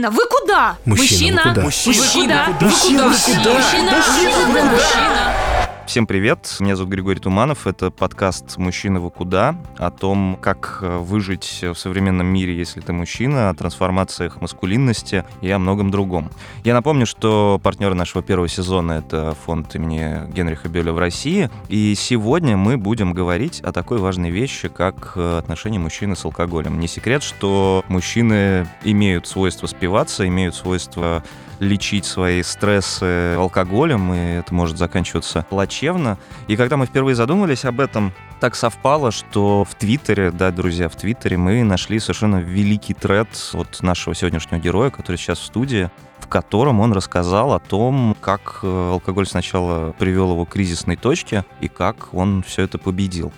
Мужчина, вы куда? Мужчина, вы куда? Мужчина, куда? Мужчина, куда? Мужчина, Мужчина, вы куда? Всем привет, меня зовут Григорий Туманов, это подкаст «Мужчина вы куда?» о том, как э, выжить в современном мире, если ты мужчина, о трансформациях маскулинности и о многом другом. Я напомню, что партнер нашего первого сезона — это фонд имени Генриха Беля в России, и сегодня мы будем говорить о такой важной вещи, как э, отношения мужчины с алкоголем. Не секрет, что мужчины имеют свойство спиваться, имеют свойство лечить свои стрессы алкоголем, и это может заканчиваться плачевно. И когда мы впервые задумались об этом, так совпало, что в Твиттере, да, друзья, в Твиттере мы нашли совершенно великий тред от нашего сегодняшнего героя, который сейчас в студии, в котором он рассказал о том, как э, алкоголь сначала привел его к кризисной точке и как он все это победил.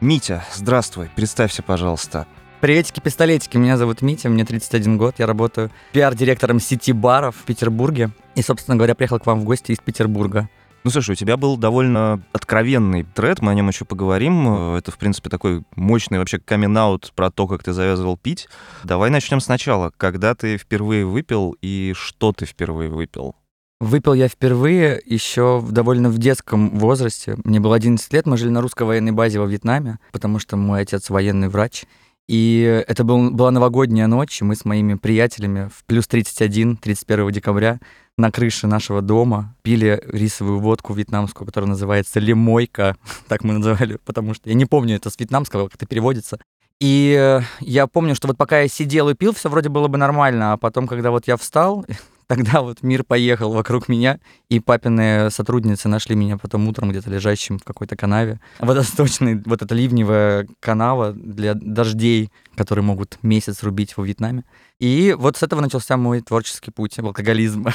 Митя, здравствуй, представься, пожалуйста. Приветики-пистолетики, меня зовут Митя, мне 31 год, я работаю пиар-директором сети баров в Петербурге. И, собственно говоря, приехал к вам в гости из Петербурга. Ну, слушай, у тебя был довольно откровенный тред, мы о нем еще поговорим. Это, в принципе, такой мощный вообще камин про то, как ты завязывал пить. Давай начнем сначала. Когда ты впервые выпил и что ты впервые выпил? Выпил я впервые еще довольно в детском возрасте. Мне было 11 лет, мы жили на русской военной базе во Вьетнаме, потому что мой отец военный врач. И это был, была новогодняя ночь, и мы с моими приятелями в плюс 31, 31 декабря на крыше нашего дома пили рисовую водку вьетнамскую, которая называется лимойка, так мы называли, потому что я не помню это с вьетнамского, как это переводится. И я помню, что вот пока я сидел и пил, все вроде было бы нормально, а потом, когда вот я встал, Тогда вот мир поехал вокруг меня, и папины сотрудницы нашли меня потом утром где-то лежащим в какой-то канаве. Водосточный, вот эта ливневая канава для дождей, которые могут месяц рубить во Вьетнаме. И вот с этого начался мой творческий путь в алкоголизм.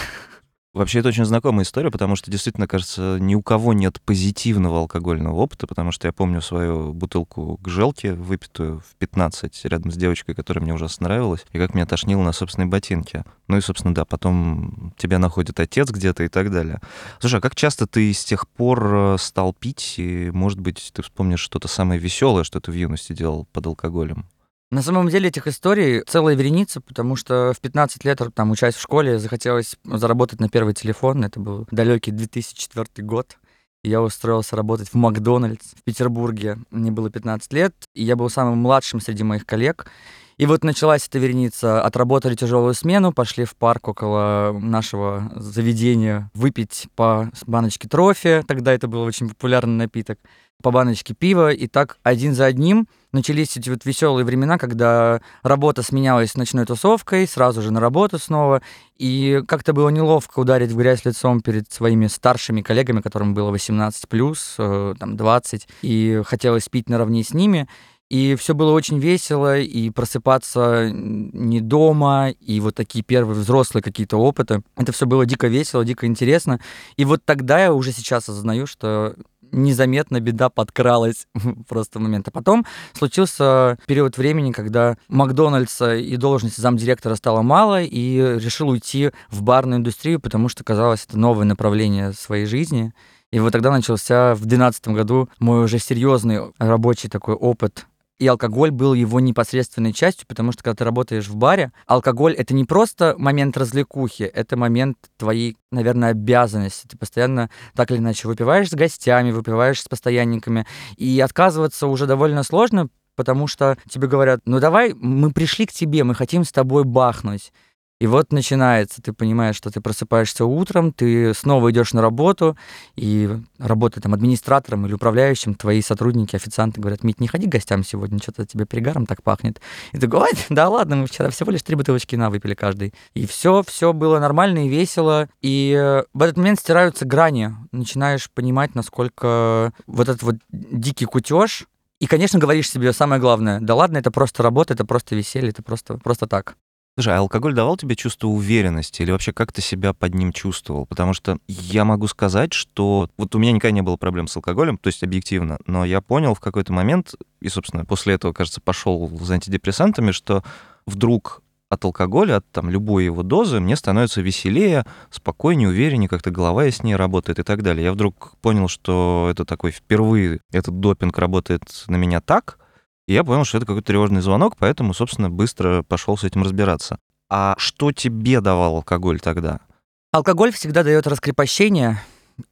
Вообще, это очень знакомая история, потому что действительно, кажется, ни у кого нет позитивного алкогольного опыта, потому что я помню свою бутылку к желке, выпитую в 15, рядом с девочкой, которая мне ужасно нравилась, и как меня тошнило на собственной ботинке. Ну и, собственно, да, потом тебя находит отец где-то и так далее. Слушай, а как часто ты с тех пор э, стал пить, и, может быть, ты вспомнишь что-то самое веселое, что ты в юности делал под алкоголем? На самом деле этих историй целая вереница, потому что в 15 лет, там, учась в школе, захотелось заработать на первый телефон. Это был далекий 2004 год. Я устроился работать в Макдональдс в Петербурге. Мне было 15 лет, и я был самым младшим среди моих коллег. И вот началась эта вереница. Отработали тяжелую смену, пошли в парк около нашего заведения выпить по баночке трофи. Тогда это был очень популярный напиток. По баночке пива. И так один за одним начались эти вот веселые времена, когда работа сменялась ночной тусовкой, сразу же на работу снова. И как-то было неловко ударить в грязь лицом перед своими старшими коллегами, которым было 18 плюс, э, там 20, и хотелось пить наравне с ними. И все было очень весело, и просыпаться не дома, и вот такие первые взрослые какие-то опыты. Это все было дико весело, дико интересно. И вот тогда я уже сейчас осознаю, что незаметно беда подкралась просто в момент. А потом случился период времени, когда Макдональдса и должности замдиректора стало мало, и решил уйти в барную индустрию, потому что казалось это новое направление своей жизни. И вот тогда начался в 2012 году мой уже серьезный рабочий такой опыт и алкоголь был его непосредственной частью, потому что когда ты работаешь в баре, алкоголь — это не просто момент развлекухи, это момент твоей, наверное, обязанности. Ты постоянно так или иначе выпиваешь с гостями, выпиваешь с постоянниками, и отказываться уже довольно сложно, потому что тебе говорят, ну давай, мы пришли к тебе, мы хотим с тобой бахнуть. И вот начинается, ты понимаешь, что ты просыпаешься утром, ты снова идешь на работу, и работая там администратором или управляющим, твои сотрудники, официанты говорят, Мить, не ходи к гостям сегодня, что-то тебе перегаром так пахнет. И ты говоришь, да ладно, мы вчера всего лишь три бутылочки на выпили каждый. И все, все было нормально и весело. И в этот момент стираются грани. Начинаешь понимать, насколько вот этот вот дикий кутеж, и, конечно, говоришь себе самое главное, да ладно, это просто работа, это просто веселье, это просто, просто так. Слушай, а алкоголь давал тебе чувство уверенности или вообще как ты себя под ним чувствовал? Потому что я могу сказать, что вот у меня никогда не было проблем с алкоголем, то есть объективно, но я понял в какой-то момент, и, собственно, после этого, кажется, пошел за антидепрессантами, что вдруг от алкоголя, от там любой его дозы, мне становится веселее, спокойнее, увереннее, как-то голова яснее работает и так далее. Я вдруг понял, что это такой впервые, этот допинг работает на меня так, и я понял, что это какой-то тревожный звонок, поэтому, собственно, быстро пошел с этим разбираться. А что тебе давал алкоголь тогда? Алкоголь всегда дает раскрепощение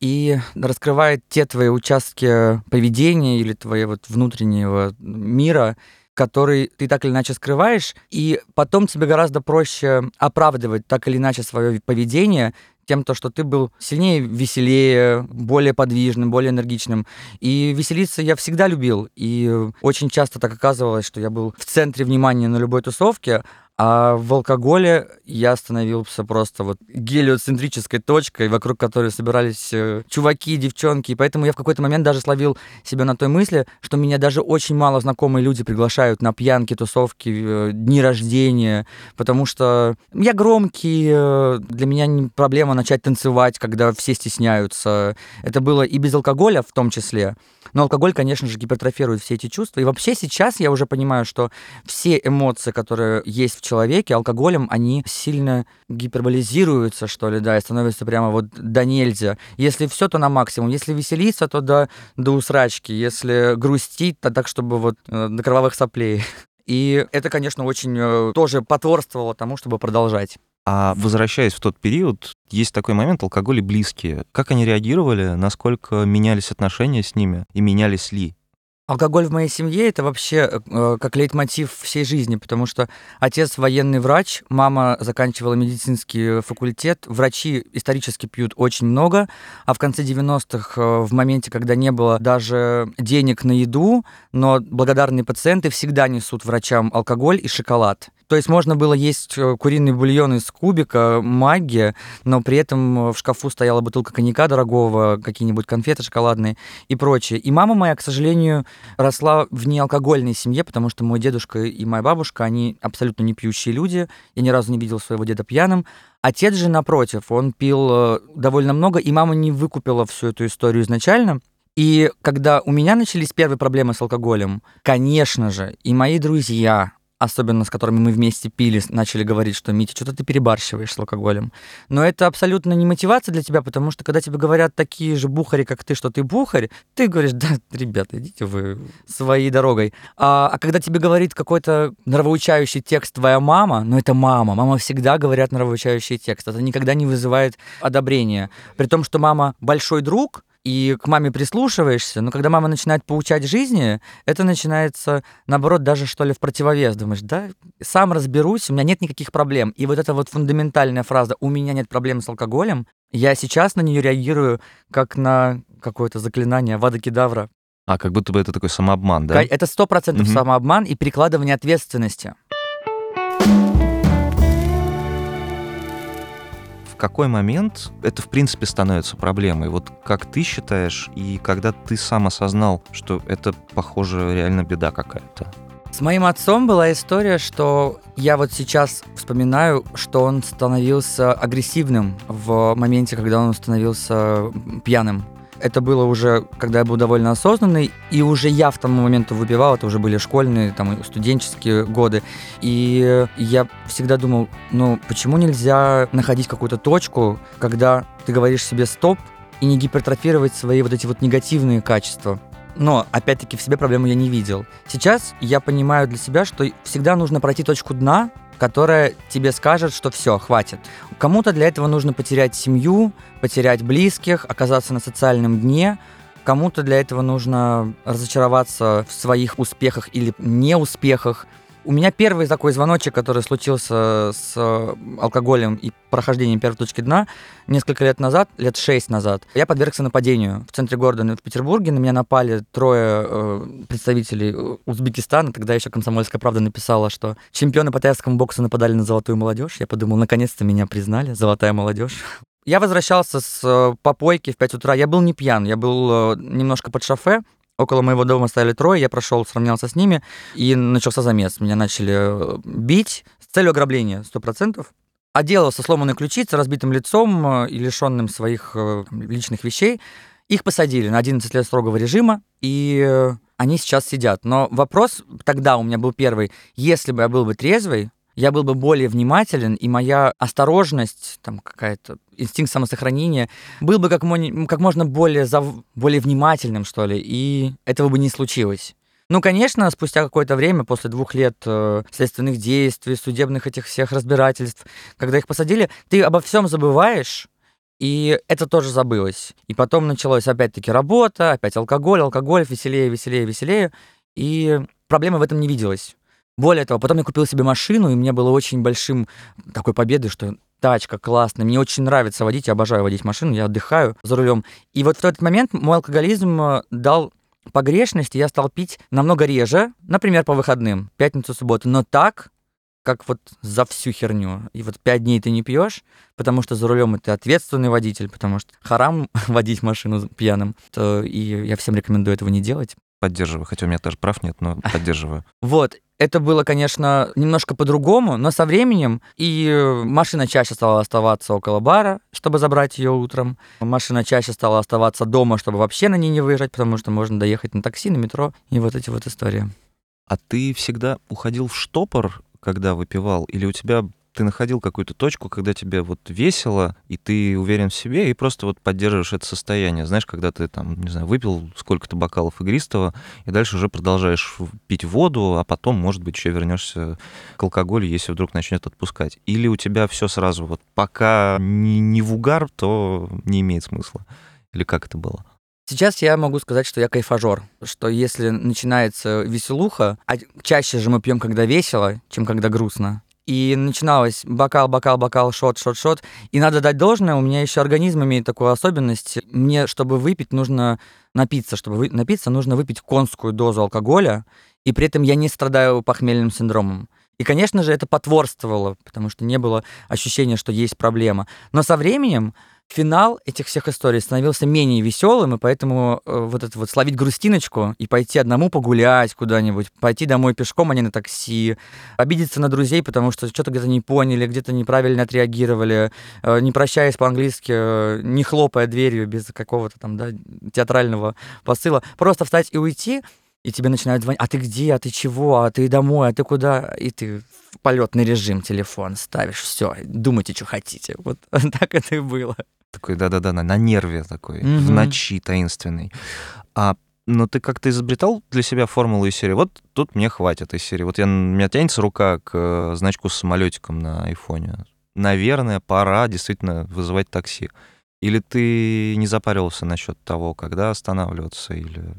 и раскрывает те твои участки поведения или твоего вот внутреннего мира, который ты так или иначе скрываешь, и потом тебе гораздо проще оправдывать так или иначе свое поведение тем, то, что ты был сильнее, веселее, более подвижным, более энергичным. И веселиться я всегда любил. И очень часто так оказывалось, что я был в центре внимания на любой тусовке, а в алкоголе я становился просто вот гелиоцентрической точкой, вокруг которой собирались э, чуваки, девчонки. И поэтому я в какой-то момент даже словил себя на той мысли, что меня даже очень мало знакомые люди приглашают на пьянки, тусовки, э, дни рождения, потому что я громкий, э, для меня не проблема начать танцевать, когда все стесняются. Это было и без алкоголя в том числе. Но алкоголь, конечно же, гипертрофирует все эти чувства. И вообще сейчас я уже понимаю, что все эмоции, которые есть в человеке, алкоголем, они сильно гиперболизируются, что ли, да, и становятся прямо вот до нельзя. Если все, то на максимум. Если веселиться, то до, до усрачки. Если грустить, то так, чтобы вот э, до кровавых соплей. И это, конечно, очень э, тоже потворствовало тому, чтобы продолжать. А возвращаясь в тот период, есть такой момент, алкоголь и близкие. Как они реагировали, насколько менялись отношения с ними и менялись ли? Алкоголь в моей семье это вообще э, как лейтмотив всей жизни, потому что отец военный врач, мама заканчивала медицинский факультет, врачи исторически пьют очень много, а в конце 90-х, э, в моменте, когда не было даже денег на еду, но благодарные пациенты всегда несут врачам алкоголь и шоколад. То есть можно было есть э, куриный бульон из кубика, магия, но при этом в шкафу стояла бутылка коньяка дорогого, какие-нибудь конфеты шоколадные и прочее. И мама моя, к сожалению, росла в неалкогольной семье, потому что мой дедушка и моя бабушка, они абсолютно не пьющие люди. Я ни разу не видел своего деда пьяным. Отец же, напротив, он пил э, довольно много, и мама не выкупила всю эту историю изначально. И когда у меня начались первые проблемы с алкоголем, конечно же, и мои друзья, особенно с которыми мы вместе пили, начали говорить, что Митя, что-то ты перебарщиваешь с алкоголем. Но это абсолютно не мотивация для тебя, потому что когда тебе говорят такие же бухари, как ты, что ты бухарь, ты говоришь, да, ребята, идите вы своей дорогой. А, а когда тебе говорит какой-то нравоучающий текст твоя мама, ну это мама, мама всегда говорят нравоучающий текст, это никогда не вызывает одобрения. При том, что мама большой друг, и к маме прислушиваешься, но когда мама начинает поучать жизни, это начинается, наоборот, даже что ли в противовес. Думаешь, да, сам разберусь, у меня нет никаких проблем. И вот эта вот фундаментальная фраза «у меня нет проблем с алкоголем», я сейчас на нее реагирую как на какое-то заклинание Вада Кедавра. А, как будто бы это такой самообман, да? Это сто процентов Мгм. самообман и перекладывание ответственности. Какой момент это, в принципе, становится проблемой? Вот как ты считаешь, и когда ты сам осознал, что это, похоже, реально беда какая-то? С моим отцом была история, что я вот сейчас вспоминаю, что он становился агрессивным в моменте, когда он становился пьяным. Это было уже, когда я был довольно осознанный, и уже я в тому моменту выпивал, это уже были школьные, там, студенческие годы. И я всегда думал, ну, почему нельзя находить какую-то точку, когда ты говоришь себе «стоп», и не гипертрофировать свои вот эти вот негативные качества. Но, опять-таки, в себе проблему я не видел. Сейчас я понимаю для себя, что всегда нужно пройти точку дна, которая тебе скажет, что все, хватит. Кому-то для этого нужно потерять семью, потерять близких, оказаться на социальном дне. Кому-то для этого нужно разочароваться в своих успехах или неуспехах. У меня первый такой звоночек, который случился с э, алкоголем и прохождением первой точки дна несколько лет назад, лет шесть назад. Я подвергся нападению в центре города в Петербурге. На меня напали трое э, представителей Узбекистана. Тогда еще «Комсомольская правда» написала, что чемпионы по тайскому боксу нападали на золотую молодежь. Я подумал, наконец-то меня признали, золотая молодежь. Я возвращался с э, попойки в 5 утра. Я был не пьян, я был э, немножко под шофе. Около моего дома стояли трое, я прошел, сравнялся с ними, и начался замес. Меня начали э, бить с целью ограбления, сто процентов. Оделался сломанной ключицей, разбитым лицом э, и лишенным своих э, личных вещей. Их посадили на 11 лет строгого режима, и они сейчас сидят. Но вопрос тогда у меня был первый. Если бы я был бы трезвый, я был бы более внимателен, и моя осторожность, там какая-то инстинкт самосохранения, был бы как, как можно более, зав- более внимательным, что ли, и этого бы не случилось. Ну, конечно, спустя какое-то время, после двух лет э, следственных действий, судебных этих всех разбирательств, когда их посадили, ты обо всем забываешь, и это тоже забылось. И потом началась опять-таки работа, опять алкоголь, алкоголь, веселее, веселее, веселее. И проблемы в этом не виделось. Более того, потом я купил себе машину, и мне было очень большим такой победой, что тачка классная, мне очень нравится водить, я обожаю водить машину, я отдыхаю за рулем. И вот в этот момент мой алкоголизм э, дал погрешность, и я стал пить намного реже, например, по выходным, пятницу, субботу, но так, как вот за всю херню. И вот пять дней ты не пьешь, потому что за рулем ты ответственный водитель, потому что харам водить машину пьяным. То и я всем рекомендую этого не делать. Поддерживаю, хотя у меня тоже прав нет, но поддерживаю. Вот, это было, конечно, немножко по-другому, но со временем и машина чаще стала оставаться около бара, чтобы забрать ее утром. Машина чаще стала оставаться дома, чтобы вообще на ней не выезжать, потому что можно доехать на такси, на метро и вот эти вот истории. А ты всегда уходил в штопор, когда выпивал, или у тебя ты находил какую-то точку, когда тебе вот весело, и ты уверен в себе, и просто вот поддерживаешь это состояние. Знаешь, когда ты там, не знаю, выпил сколько-то бокалов игристого, и дальше уже продолжаешь пить воду, а потом, может быть, еще вернешься к алкоголю, если вдруг начнет отпускать. Или у тебя все сразу вот пока не, не в угар, то не имеет смысла. Или как это было? Сейчас я могу сказать, что я кайфажор, что если начинается веселуха, а чаще же мы пьем, когда весело, чем когда грустно, и начиналось бокал, бокал, бокал, шот, шот, шот. И надо дать должное, у меня еще организм имеет такую особенность. Мне, чтобы выпить, нужно напиться. Чтобы вы... напиться, нужно выпить конскую дозу алкоголя, и при этом я не страдаю похмельным синдромом. И, конечно же, это потворствовало, потому что не было ощущения, что есть проблема. Но со временем финал этих всех историй становился менее веселым, и поэтому э, вот это вот словить грустиночку и пойти одному погулять куда-нибудь, пойти домой пешком, а не на такси, обидеться на друзей, потому что что-то где-то не поняли, где-то неправильно отреагировали, э, не прощаясь по-английски, э, не хлопая дверью без какого-то там, да, театрального посыла, просто встать и уйти, и тебе начинают звонить, а ты где, а ты чего, а ты домой, а ты куда, и ты в полетный режим телефон ставишь, все, думайте, что хотите. Вот так это и было. Такой, да-да-да, на, на нерве такой, Мгм. в ночи таинственный. А но ты как-то изобретал для себя формулу из серии? Вот тут мне хватит из серии. Вот я, у меня тянется рука к э, значку с самолетиком на айфоне. Наверное, пора действительно вызывать такси. Или ты не запаривался насчет того, когда останавливаться, или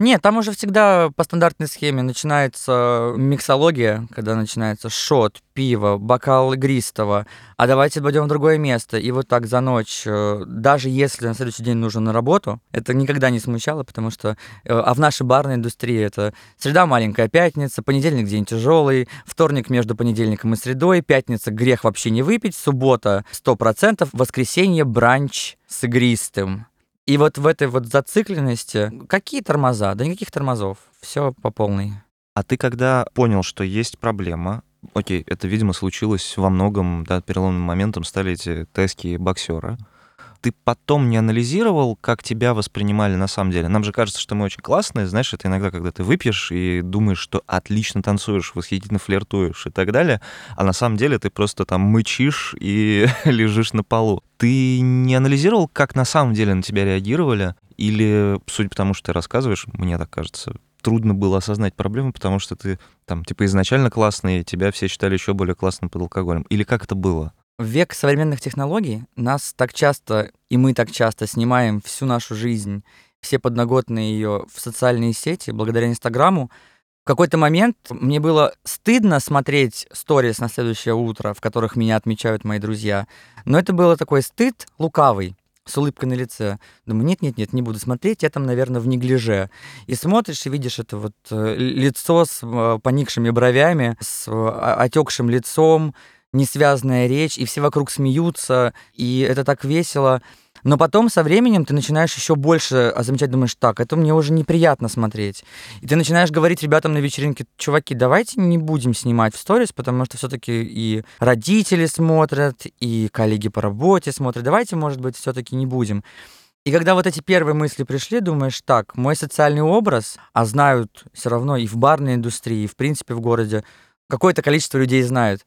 Нет, там уже всегда по стандартной схеме начинается миксология, когда начинается шот, пиво, бокал игристого, а давайте пойдем в другое место. И вот так за ночь, э, даже если на следующий день нужно на работу, это никогда не смущало, потому что... э, А в нашей барной индустрии это среда маленькая пятница, понедельник день тяжелый, вторник между понедельником и средой, пятница грех вообще не выпить, суббота 100%, воскресенье бранч с игристым. И вот в этой вот зацикленности какие тормоза? Да никаких тормозов. Все по полной. А ты когда понял, что есть проблема, окей, это, видимо, случилось во многом, да, переломным моментом стали эти тески боксера. Ты потом не анализировал, как тебя воспринимали на самом деле? Нам же кажется, что мы очень классные, знаешь, это иногда, когда ты выпьешь и думаешь, что отлично танцуешь, восхитительно флиртуешь и так далее, а на самом деле ты просто там мычишь и лежишь на полу. Ты не анализировал, как на самом деле на тебя реагировали? Или, судя по тому, что ты рассказываешь, мне так кажется, трудно было осознать проблему, потому что ты там, типа, изначально классный, тебя все считали еще более классным под алкоголем. Или как это было? В век современных технологий нас так часто, и мы так часто снимаем всю нашу жизнь, все подноготные ее в социальные сети, благодаря Инстаграму, в какой-то момент мне было стыдно смотреть сторис на следующее утро, в которых меня отмечают мои друзья. Но это было такой стыд лукавый, с улыбкой на лице. Думаю, нет-нет-нет, не буду смотреть, я там, наверное, в неглиже. И смотришь и видишь это вот э, лицо с э, поникшими бровями, с э, отекшим лицом, несвязная речь, и все вокруг смеются, и это так весело. Но потом со временем ты начинаешь еще больше а, замечать, думаешь, так, это мне уже неприятно смотреть. И ты начинаешь говорить ребятам на вечеринке, чуваки, давайте не будем снимать в сторис, потому что все-таки и родители смотрят, и коллеги по работе смотрят. Давайте, может быть, все-таки не будем. И когда вот эти первые мысли пришли, думаешь, так, мой социальный образ, а знают все равно и в барной индустрии, и в принципе в городе, какое-то количество людей знают.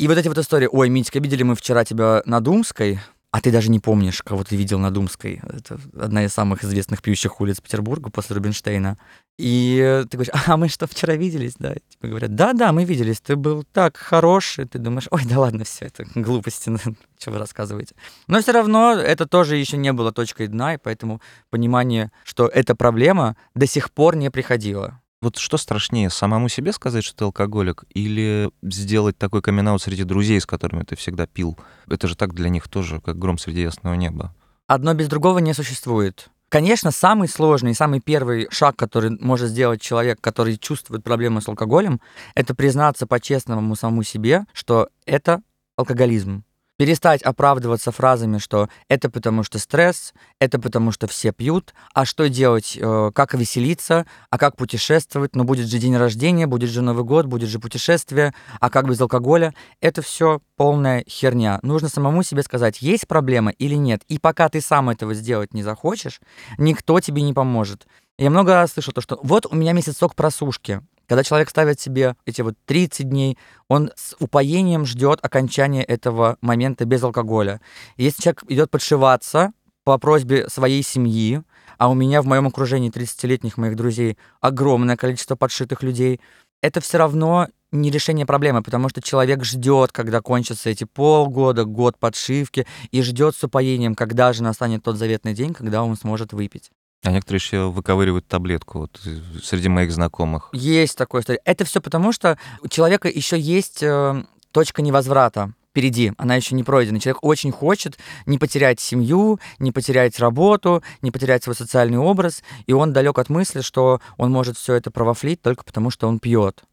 И вот эти вот истории, ой, Митька, видели мы вчера тебя на Думской, а ты даже не помнишь, кого ты видел на Думской. Это одна из самых известных пьющих улиц Петербурга после Рубинштейна. И ты говоришь, а мы что, вчера виделись? Да, тебе говорят, да-да, мы виделись, ты был так хорош, и ты думаешь, ой, да ладно, все это глупости, что вы рассказываете. Но все равно это тоже еще не было точкой дна, и поэтому понимание, что эта проблема до сих пор не приходила. Вот что страшнее, самому себе сказать, что ты алкоголик, или сделать такой камин среди друзей, с которыми ты всегда пил? Это же так для них тоже, как гром среди ясного неба. Одно без другого не существует. Конечно, самый сложный, самый первый шаг, который может сделать человек, который чувствует проблемы с алкоголем, это признаться по-честному самому себе, что это алкоголизм перестать оправдываться фразами, что это потому что стресс, это потому что все пьют, а что делать, э, как веселиться, а как путешествовать, ну будет же день рождения, будет же Новый год, будет же путешествие, а как без алкоголя, это все полная херня. Нужно самому себе сказать, есть проблема или нет, и пока ты сам этого сделать не захочешь, никто тебе не поможет. Я много раз слышал то, что вот у меня месяцок просушки, когда человек ставит себе эти вот 30 дней, он с упоением ждет окончания этого момента без алкоголя. Если человек идет подшиваться по просьбе своей семьи, а у меня в моем окружении 30-летних моих друзей огромное количество подшитых людей, это все равно не решение проблемы, потому что человек ждет, когда кончатся эти полгода, год подшивки, и ждет с упоением, когда же настанет тот заветный день, когда он сможет выпить. А некоторые еще выковыривают таблетку вот, среди моих знакомых. Есть такое. Это все потому, что у человека еще есть э, точка невозврата впереди, она еще не пройдена. Человек очень хочет не потерять семью, не потерять работу, не потерять свой социальный образ, и он далек от мысли, что он может все это провафлить только потому, что он пьет.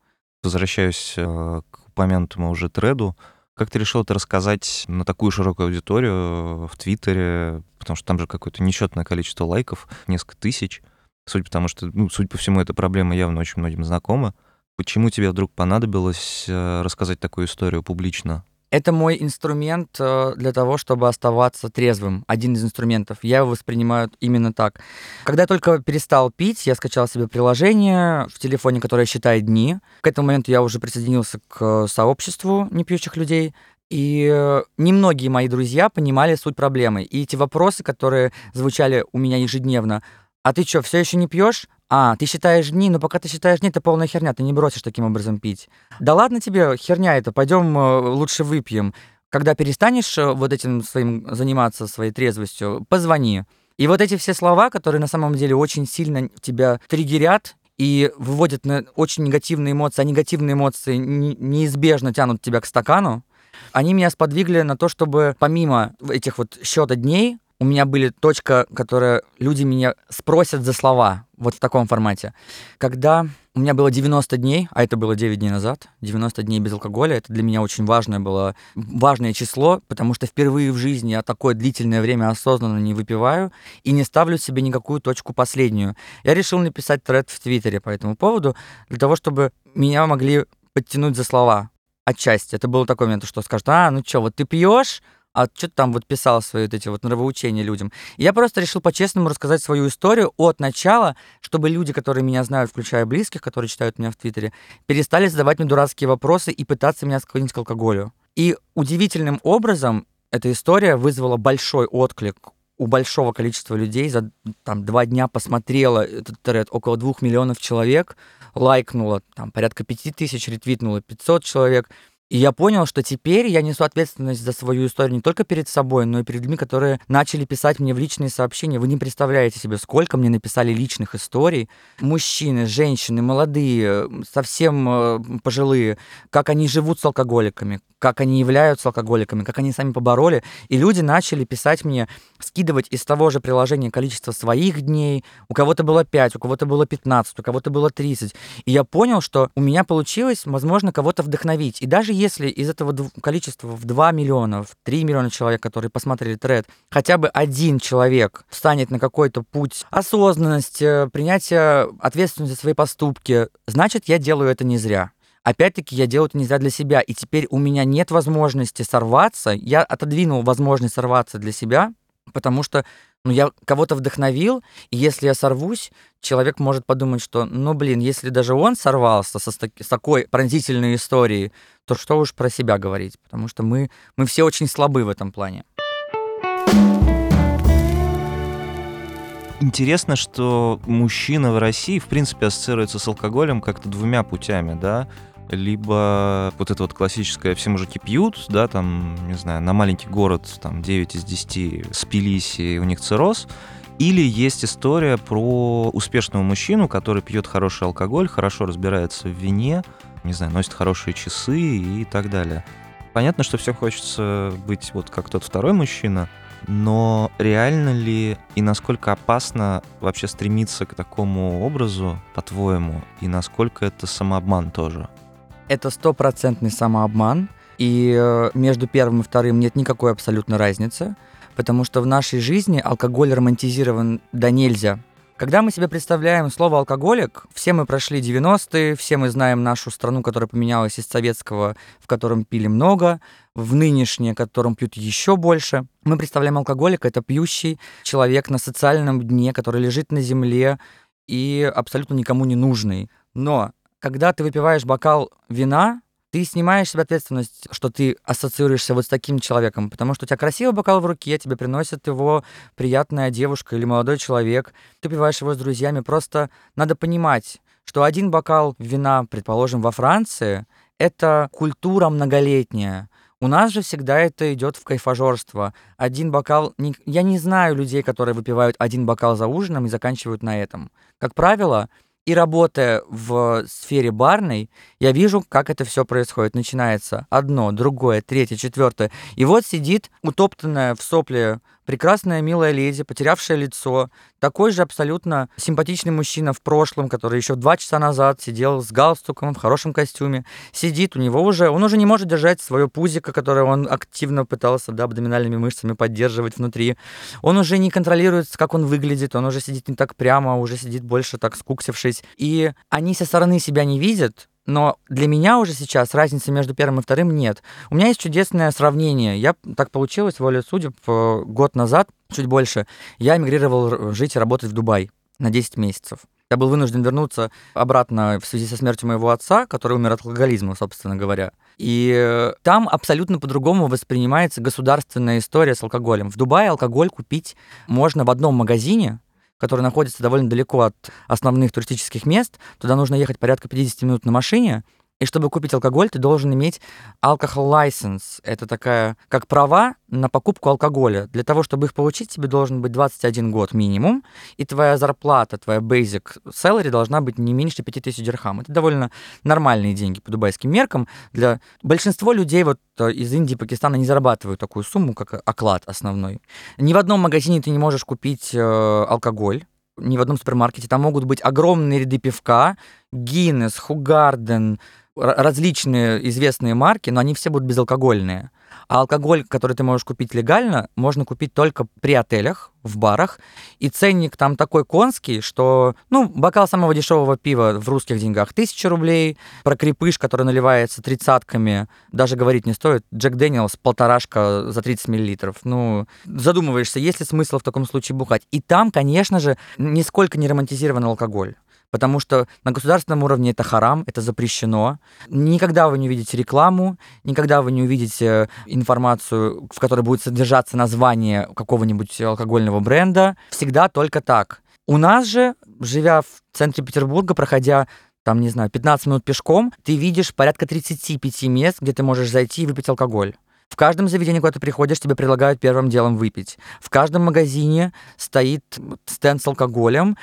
Возвращаюсь э, к упомянутому уже треду. Как ты решил это рассказать на такую широкую аудиторию э, в Твиттере, потому что там же какое-то несчетное количество лайков, несколько тысяч. Судя по тому, что, ну, судя по всему, эта проблема явно очень многим знакома. Почему тебе вдруг понадобилось э, рассказать такую историю публично? Это мой инструмент э, для того, чтобы оставаться трезвым. Один из инструментов. Я его воспринимаю именно так. Когда я только перестал пить, я скачал себе приложение в телефоне, которое считает дни. К этому моменту я уже присоединился к сообществу непьющих людей. И э, немногие мои друзья понимали суть проблемы. И эти вопросы, которые звучали у меня ежедневно, а ты что, все еще не пьешь? А, ты считаешь дни, но пока ты считаешь дни, это полная херня, ты не бросишь таким образом пить. Да ладно тебе, херня это, пойдем э, лучше выпьем. Когда перестанешь э, вот этим своим заниматься, своей трезвостью, позвони. И вот эти все слова, которые на самом деле очень сильно тебя триггерят и выводят на очень негативные эмоции, а негативные эмоции неизбежно тянут тебя к стакану, они меня сподвигли на то, чтобы помимо этих вот счета дней у меня были точка, которая люди меня спросят за слова, вот в таком формате. Когда у меня было 90 дней, а это было 9 дней назад, 90 дней без алкоголя, это для меня очень важное было, важное число, потому что впервые в жизни я такое длительное время осознанно не выпиваю и не ставлю себе никакую точку последнюю. Я решил написать тред в Твиттере по этому поводу, для того, чтобы меня могли подтянуть за слова отчасти. Это было такой момент, что скажут, а, ну что, вот ты пьешь, а что ты там вот писал свои вот эти вот нравоучения людям. Я просто решил по-честному рассказать свою историю от начала, чтобы люди, которые меня знают, включая близких, которые читают меня в Твиттере, перестали задавать мне дурацкие вопросы и пытаться меня склонить к алкоголю. И удивительным образом эта история вызвала большой отклик у большого количества людей. За там, два дня посмотрела этот тред около двух миллионов человек, лайкнуло там порядка пяти тысяч, ретвитнуло 500 человек. И я понял, что теперь я несу ответственность за свою историю не только перед собой, но и перед людьми, которые начали писать мне в личные сообщения. Вы не представляете себе, сколько мне написали личных историй. Мужчины, женщины, молодые, совсем э, пожилые, как они живут с алкоголиками, как они являются алкоголиками, как они сами побороли. И люди начали писать мне, скидывать из того же приложения количество своих дней. У кого-то было 5, у кого-то было 15, у кого-то было 30. И я понял, что у меня получилось, возможно, кого-то вдохновить. И даже если из этого количества в 2 миллиона, в 3 миллиона человек, которые посмотрели тред, хотя бы один человек станет на какой-то путь осознанности, принятия ответственности за свои поступки, значит, я делаю это не зря. Опять-таки, я делаю это не зря для себя, и теперь у меня нет возможности сорваться. Я отодвинул возможность сорваться для себя, потому что ну, я кого-то вдохновил, и если я сорвусь, человек может подумать, что, ну, блин, если даже он сорвался со, с такой пронзительной историей, то что уж про себя говорить, потому что мы, мы все очень слабы в этом плане. Интересно, что мужчина в России, в принципе, ассоциируется с алкоголем как-то двумя путями, да? Либо вот это вот классическое «все мужики пьют», да, там, не знаю, на маленький город, там, 9 из 10 спились, и у них цирроз, или есть история про успешного мужчину, который пьет хороший алкоголь, хорошо разбирается в вине, не знаю, носит хорошие часы и так далее. Понятно, что всем хочется быть вот как тот второй мужчина, но реально ли и насколько опасно вообще стремиться к такому образу, по-твоему, и насколько это самообман тоже? Это стопроцентный самообман, и э, между первым и вторым нет никакой абсолютно разницы, потому что в нашей жизни алкоголь романтизирован до нельзя. Когда мы себе представляем слово «алкоголик», все мы прошли 90-е, все мы знаем нашу страну, которая поменялась из советского, в котором пили много, в нынешнее, в котором пьют еще больше. Мы представляем алкоголика — это пьющий человек на социальном дне, который лежит на земле и абсолютно никому не нужный. Но когда ты выпиваешь бокал вина, ты снимаешь себе ответственность, что ты ассоциируешься вот с таким человеком, потому что у тебя красивый бокал в руке, тебе приносит его приятная девушка или молодой человек, ты пиваешь его с друзьями, просто надо понимать, что один бокал вина, предположим, во Франции, это культура многолетняя. У нас же всегда это идет в кайфажорство. Один бокал... Я не знаю людей, которые выпивают один бокал за ужином и заканчивают на этом. Как правило, и работая в сфере барной, я вижу, как это все происходит. Начинается одно, другое, третье, четвертое. И вот сидит утоптанная в сопле прекрасная милая леди, потерявшая лицо, такой же абсолютно симпатичный мужчина в прошлом, который еще два часа назад сидел с галстуком в хорошем костюме, сидит, у него уже, он уже не может держать свое пузико, которое он активно пытался да, абдоминальными мышцами поддерживать внутри. Он уже не контролирует, как он выглядит, он уже сидит не так прямо, уже сидит больше так скуксившись. И они со стороны себя не видят, но для меня уже сейчас разницы между первым и вторым нет. У меня есть чудесное сравнение. Я так получилось, волю судеб, э, год назад, чуть больше, я эмигрировал жить и работать в Дубай на 10 месяцев. Я был вынужден вернуться обратно в связи со смертью моего отца, который умер от алкоголизма, собственно говоря. И э, там абсолютно по-другому воспринимается государственная история с алкоголем. В Дубае алкоголь купить можно в одном магазине, который находится довольно далеко от основных туристических мест. Туда нужно ехать порядка 50 минут на машине, и чтобы купить алкоголь, ты должен иметь alcohol license. Это такая, как права на покупку алкоголя. Для того, чтобы их получить, тебе должен быть 21 год минимум, и твоя зарплата, твоя basic salary должна быть не меньше 5000 дирхам. Это довольно нормальные деньги по дубайским меркам. Для большинства людей вот э, из Индии, Пакистана не зарабатывают такую сумму, как оклад основной. Ни в одном магазине ты не можешь купить э, алкоголь, ни в одном супермаркете. Там могут быть огромные ряды пивка, Гиннес, Хугарден, различные известные марки, но они все будут безалкогольные. А алкоголь, который ты можешь купить легально, можно купить только при отелях, в барах. И ценник там такой конский, что, ну, бокал самого дешевого пива в русских деньгах 1000 рублей, про крепыш, который наливается тридцатками, даже говорить не стоит. Джек Дэниелс полторашка за 30 миллилитров. Ну, задумываешься, есть ли смысл в таком случае бухать. И там, конечно же, нисколько не романтизирован алкоголь потому что на государственном уровне это харам, это запрещено. Никогда вы не увидите рекламу, никогда вы не увидите информацию, в которой будет содержаться название какого-нибудь алкогольного бренда. Всегда только так. У нас же, живя в центре Петербурга, проходя там, не знаю, 15 минут пешком, ты видишь порядка 35 мест, где ты можешь зайти и выпить алкоголь. В каждом заведении, куда ты приходишь, тебе предлагают первым делом выпить. В каждом магазине стоит стенд с алкоголем,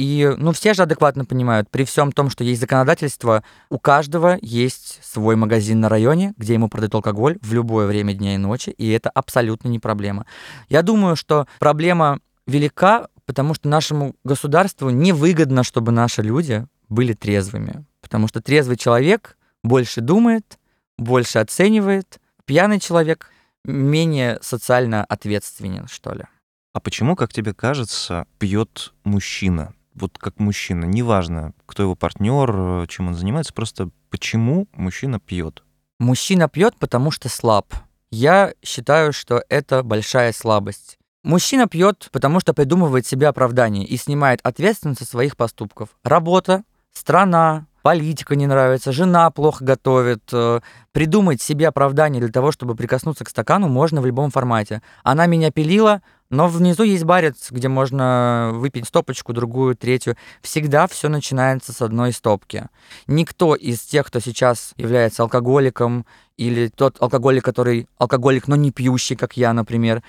и, ну, все же адекватно понимают, при всем том, что есть законодательство, у каждого есть свой магазин на районе, где ему продают алкоголь в любое время дня и ночи, и это абсолютно не проблема. Я думаю, что проблема велика, потому что нашему государству невыгодно, чтобы наши люди были трезвыми. Потому что трезвый человек больше думает, больше оценивает, пьяный человек менее социально ответственен, что ли. А почему, как тебе кажется, пьет мужчина? Вот как мужчина, неважно, кто его партнер, чем он занимается, просто почему мужчина пьет? Мужчина пьет, потому что слаб. Я считаю, что это большая слабость. Мужчина пьет, потому что придумывает себе оправдание и снимает ответственность со своих поступков. Работа, страна, политика не нравится, жена плохо готовит. э, Придумать себе оправдание для того, чтобы прикоснуться к стакану, можно в любом формате. Она меня пилила, но внизу есть барец, где можно выпить стопочку, другую, третью. Всегда все начинается с одной стопки. Никто из тех, кто сейчас является алкоголиком, или тот алкоголик, который алкоголик, но не пьющий, как я, например,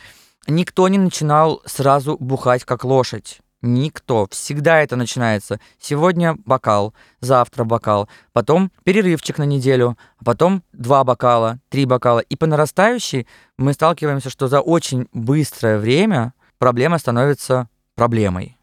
никто не начинал сразу бухать, как лошадь. Никто. Всегда это начинается. Сегодня бокал, завтра бокал, потом перерывчик на неделю, а потом два бокала, три бокала. И по нарастающей мы сталкиваемся, что за очень быстрое время проблема становится проблемой.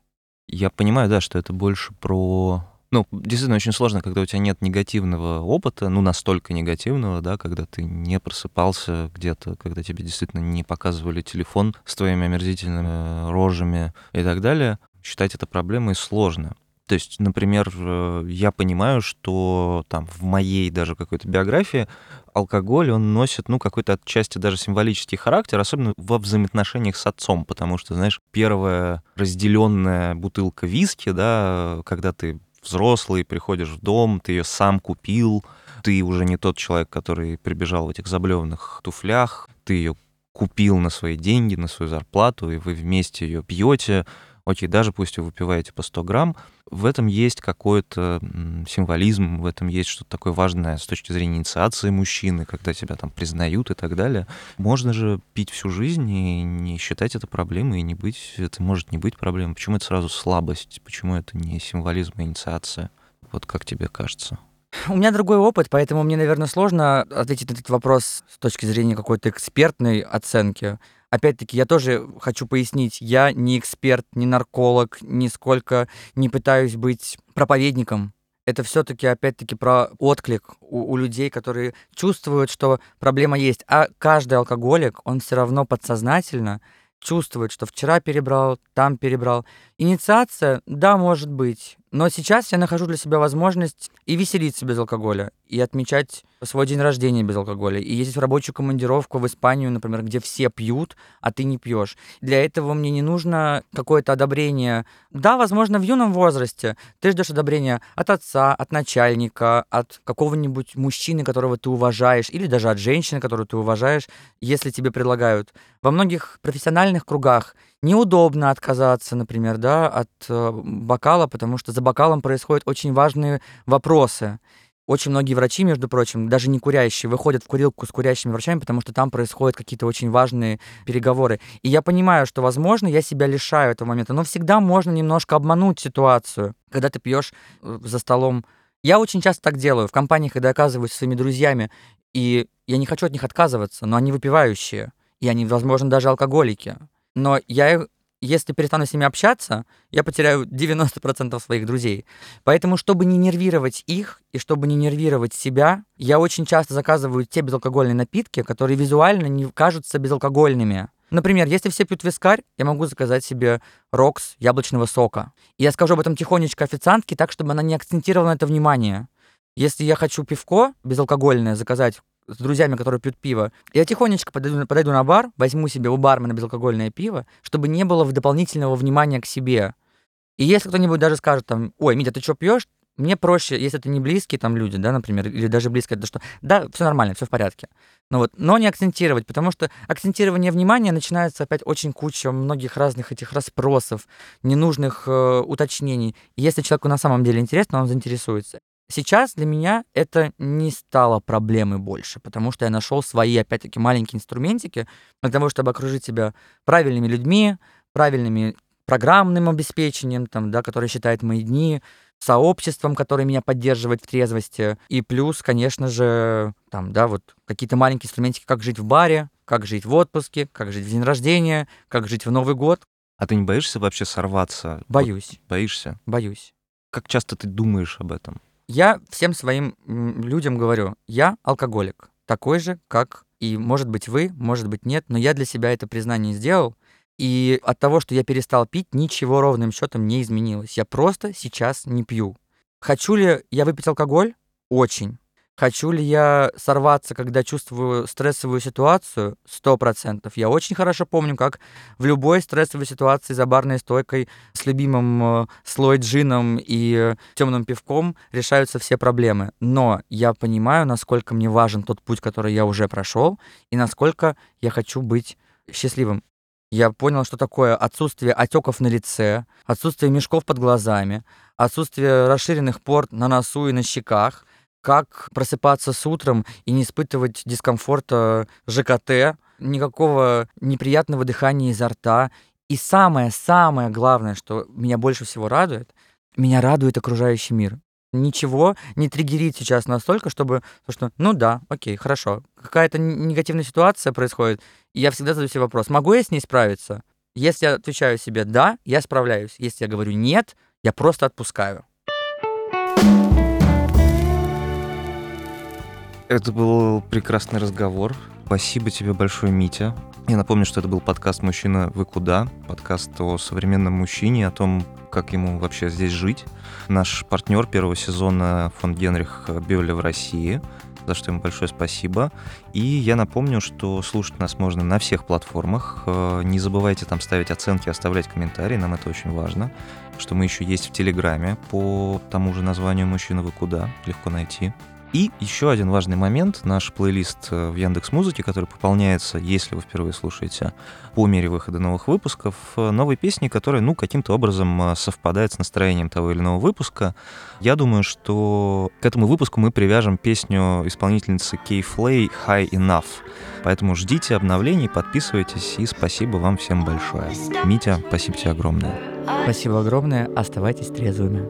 Я понимаю, да, что это больше про... Ну, действительно, очень сложно, когда у тебя нет негативного опыта, ну, настолько негативного, да, когда ты не просыпался где-то, когда тебе действительно не показывали телефон с твоими омерзительными рожами и так далее. Считать это проблемой сложно. То есть, например, э, я понимаю, что там в моей даже какой-то биографии алкоголь, он носит, ну, какой-то отчасти даже символический характер, особенно во взаимоотношениях с отцом, потому что, знаешь, первая разделенная бутылка виски, да, когда ты взрослый, приходишь в дом, ты ее сам купил, ты уже не тот человек, который прибежал в этих заблеванных туфлях, ты ее купил на свои деньги, на свою зарплату, и вы вместе ее пьете, окей, даже пусть вы выпиваете по 100 грамм, в этом есть какой-то символизм, в этом есть что-то такое важное с точки зрения инициации мужчины, когда тебя там признают и так далее. Можно же пить всю жизнь и не считать это проблемой, и не быть, это может не быть проблемой. Почему это сразу слабость? Почему это не символизм, а инициация? Вот как тебе кажется? У меня другой опыт, поэтому мне, наверное, сложно ответить на этот вопрос с точки зрения какой-то экспертной оценки. Опять-таки, я тоже хочу пояснить, я не эксперт, не нарколог, нисколько не пытаюсь быть проповедником. Это все-таки, опять-таки, про отклик у, у людей, которые чувствуют, что проблема есть. А каждый алкоголик, он все равно подсознательно чувствует, что вчера перебрал, там перебрал. Инициация, да, может быть. Но сейчас я нахожу для себя возможность и веселиться без алкоголя, и отмечать свой день рождения без алкоголя, и ездить в рабочую командировку в Испанию, например, где все пьют, а ты не пьешь. Для этого мне не нужно какое-то одобрение. Да, возможно, в юном возрасте ты ждешь одобрения от отца, от начальника, от какого-нибудь мужчины, которого ты уважаешь, или даже от женщины, которую ты уважаешь, если тебе предлагают. Во многих профессиональных кругах неудобно отказаться, например, да, от э, бокала, потому что за бокалом происходят очень важные вопросы. Очень многие врачи, между прочим, даже не курящие, выходят в курилку с курящими врачами, потому что там происходят какие-то очень важные переговоры. И я понимаю, что, возможно, я себя лишаю этого момента, но всегда можно немножко обмануть ситуацию, когда ты пьешь э, за столом. Я очень часто так делаю в компаниях, когда оказываюсь со своими друзьями, и я не хочу от них отказываться, но они выпивающие, и они, возможно, даже алкоголики. Но я, если перестану с ними общаться, я потеряю 90% своих друзей. Поэтому, чтобы не нервировать их и чтобы не нервировать себя, я очень часто заказываю те безалкогольные напитки, которые визуально не кажутся безалкогольными. Например, если все пьют вискарь, я могу заказать себе рокс яблочного сока. И я скажу об этом тихонечко официантке, так, чтобы она не акцентировала на это внимание. Если я хочу пивко безалкогольное заказать с друзьями, которые пьют пиво, я тихонечко подойду, подойду на бар, возьму себе у бармена безалкогольное пиво, чтобы не было дополнительного внимания к себе. И если кто-нибудь даже скажет там, ой, Митя, ты что пьешь? Мне проще, если это не близкие там люди, да, например, или даже близкие, то что, да, все нормально, все в порядке. Ну вот, но не акцентировать, потому что акцентирование внимания начинается опять очень куча многих разных этих расспросов, ненужных э, уточнений. Если человеку на самом деле интересно, он заинтересуется. Сейчас для меня это не стало проблемой больше, потому что я нашел свои, опять-таки, маленькие инструментики для того, чтобы окружить себя правильными людьми, правильными программным обеспечением, там, да, которое считает мои дни, сообществом, которое меня поддерживает в трезвости, и плюс, конечно же, там, да, вот какие-то маленькие инструментики, как жить в баре, как жить в отпуске, как жить в день рождения, как жить в Новый год. А ты не боишься вообще сорваться? Вот Боюсь, боишься? боюсь. Как часто ты думаешь об этом? Я всем своим людям говорю, я алкоголик, такой же, как и, может быть, вы, может быть, нет, но я для себя это признание сделал, и от того, что я перестал пить, ничего ровным счетом не изменилось. Я просто сейчас не пью. Хочу ли я выпить алкоголь? Очень. Хочу ли я сорваться, когда чувствую стрессовую ситуацию? Сто процентов. Я очень хорошо помню, как в любой стрессовой ситуации за барной стойкой с любимым э, слой джином и темным пивком решаются все проблемы. Но я понимаю, насколько мне важен тот путь, который я уже прошел, и насколько я хочу быть счастливым. Я понял, что такое отсутствие отеков на лице, отсутствие мешков под глазами, отсутствие расширенных пор на носу и на щеках, как просыпаться с утром и не испытывать дискомфорта ЖКТ, никакого неприятного дыхания изо рта. И самое-самое главное, что меня больше всего радует, меня радует окружающий мир. Ничего не триггерит сейчас настолько, чтобы, то, что, ну да, окей, хорошо, какая-то негативная ситуация происходит, и я всегда задаю себе вопрос, могу я с ней справиться? Если я отвечаю себе «да», я справляюсь. Если я говорю «нет», я просто отпускаю. Это был прекрасный разговор. Спасибо тебе большое, Митя. Я напомню, что это был подкаст «Мужчина, вы куда?» Подкаст о современном мужчине, о том, как ему вообще здесь жить. Наш партнер первого сезона фонд Генрих Бевля в России, за что ему большое спасибо. И я напомню, что слушать нас можно на всех платформах. Э, не забывайте там ставить оценки, оставлять комментарии, нам это очень важно. Что мы еще есть в Телеграме по тому же названию «Мужчина, вы куда?» Легко найти. И еще один важный момент, наш плейлист э, в Яндекс Музыке, который пополняется, если вы впервые слушаете, по мере выхода новых выпусков, э, новые песни, которые, ну, каким-то образом э, совпадают с настроением того или иного выпуска. Я думаю, что к этому выпуску мы привяжем песню исполнительницы Кей Флей «High Enough». Поэтому ждите обновлений, подписывайтесь, и спасибо вам всем большое. Митя, спасибо тебе огромное. Спасибо огромное, оставайтесь трезвыми.